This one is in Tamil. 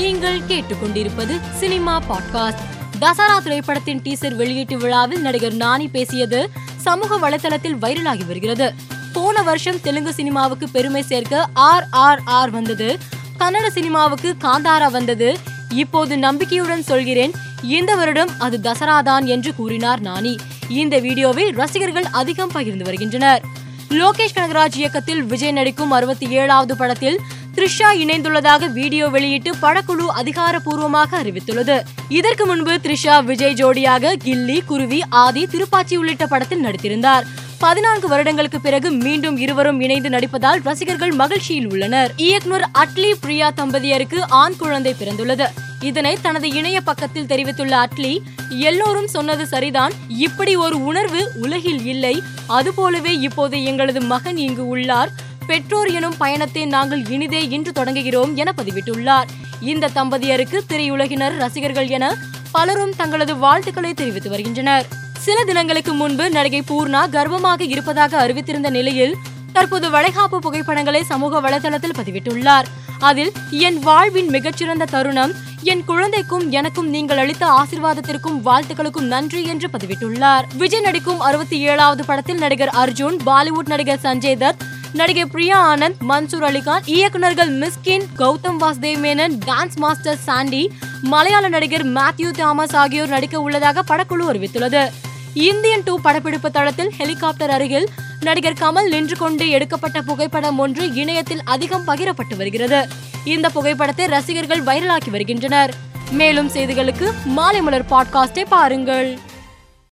நீங்கள் கேட்டுக்கொண்டிருப்பது சினிமா பாட்காஸ்ட். தசரா திரைப்படத்தின் டீசர் வெளியீட்டு விழாவில் நடிகர் நானி பேசியது சமூக வலைதளத்தில் வைரலாகி வருகிறது. போன வருஷம் தெலுங்கு சினிமாவுக்கு பெருமை சேர்க்க ஆர் ஆர் ஆர் வந்தது. கன்னட சினிமாவுக்கு காந்தாரா வந்தது. இப்போது நம்பிக்கையுடன் சொல்கிறேன் இந்த வருடம் அது தசரா தான் என்று கூறினார் நானி. இந்த வீடியோவை ரசிகர்கள் அதிகம் பகிர்ந்து வருகின்றனர். லோகேஷ் கனகராஜ் இயக்கத்தில் விஜய் நடிக்கும் அறுபத்தி ஏழாவது படத்தில் த்ரிஷா இணைந்துள்ளதாக வீடியோ வெளியிட்டு படக்குழு அதிகாரப்பூர்வமாக அறிவித்துள்ளது. இதற்கு முன்பு த்ரிஷா விஜய் ஜோடியாக கில்லி குருவி ஆதி திருப்பாச்சி உள்ளிட்ட படத்தில் நடித்திருந்தார். பதினான்கு வருடங்களுக்கு பிறகு மீண்டும் இருவரும் இணைந்து நடிப்பதால் ரசிகர்கள் மகிழ்ச்சியில் உள்ளனர். இயக்குனர் அட்லி பிரியா தம்பதியருக்கு ஆண் குழந்தை பிறந்துள்ளது. இதனை தனது இணைய பக்கத்தில் தெரிவித்துள்ள அட்லி எல்லோரும் சொன்னது சரிதான். இப்படி ஒரு உணர்வு உலகில் இல்லை. அதுபோலவே இப்போது எங்களது மகன் இங்கு உள்ளார். பெற்றோர் எனும் பயணத்தை நாங்கள் இனிதே இன்று தொடங்குகிறோம் என பதிவிட்டுள்ளார். இந்த தம்பதியருக்கு திரையுலகினர் ரசிகர்கள் என பலரும் தங்களது வாழ்த்துக்களை தெரிவித்து வருகின்றனர். சில தினங்களுக்கு முன்பு நடிகை பூர்ணா கர்ப்பமாக இருப்பதாக அறிவித்திருந்த நிலையில் தற்போது வளைகாப்பு புகைப்படங்களை சமூக வலைதளத்தில் பதிவிட்டுள்ளார். அதில் என் வாழ்வின் மிகச்சிறந்த தருணம் என் குழந்தைக்கும் எனக்கும் நீங்கள் அளித்த ஆசிர்வாதத்திற்கும் வாழ்த்துக்களுக்கும் நன்றி என்று பதிவிட்டுள்ளார். விஜய் நடிக்கும் அறுபத்தி ஏழாவது படத்தில் நடிகர் அர்ஜுன் பாலிவுட் நடிகர் சஞ்சய் தத் நடிகை பிரியா ஆனந்த் மன்சூர் அலிகான் இயக்குநர்கள் Mysskin Gautham Vasudev Menon dance master Sandy மலையாள நடிகர் மேத்யூ தாமஸ் ஆகியோர் நடிக்க உள்ளதாக படக்குழு அறிவித்துள்ளது. இந்தியன் டூ படப்பிடிப்பு தளத்தில் ஹெலிகாப்டர் அருகில் நடிகர் கமல் நின்று கொண்டு எடுக்கப்பட்ட புகைப்படம் ஒன்று இணையத்தில் அதிகம் பகிரப்பட்டு வருகிறது. இந்த புகைப்படத்தை ரசிகர்கள் வைரலாக்கி வருகின்றனர். மேலும் செய்திகளுக்கு மாலை மலர் பாட்காஸ்டை பாருங்கள்.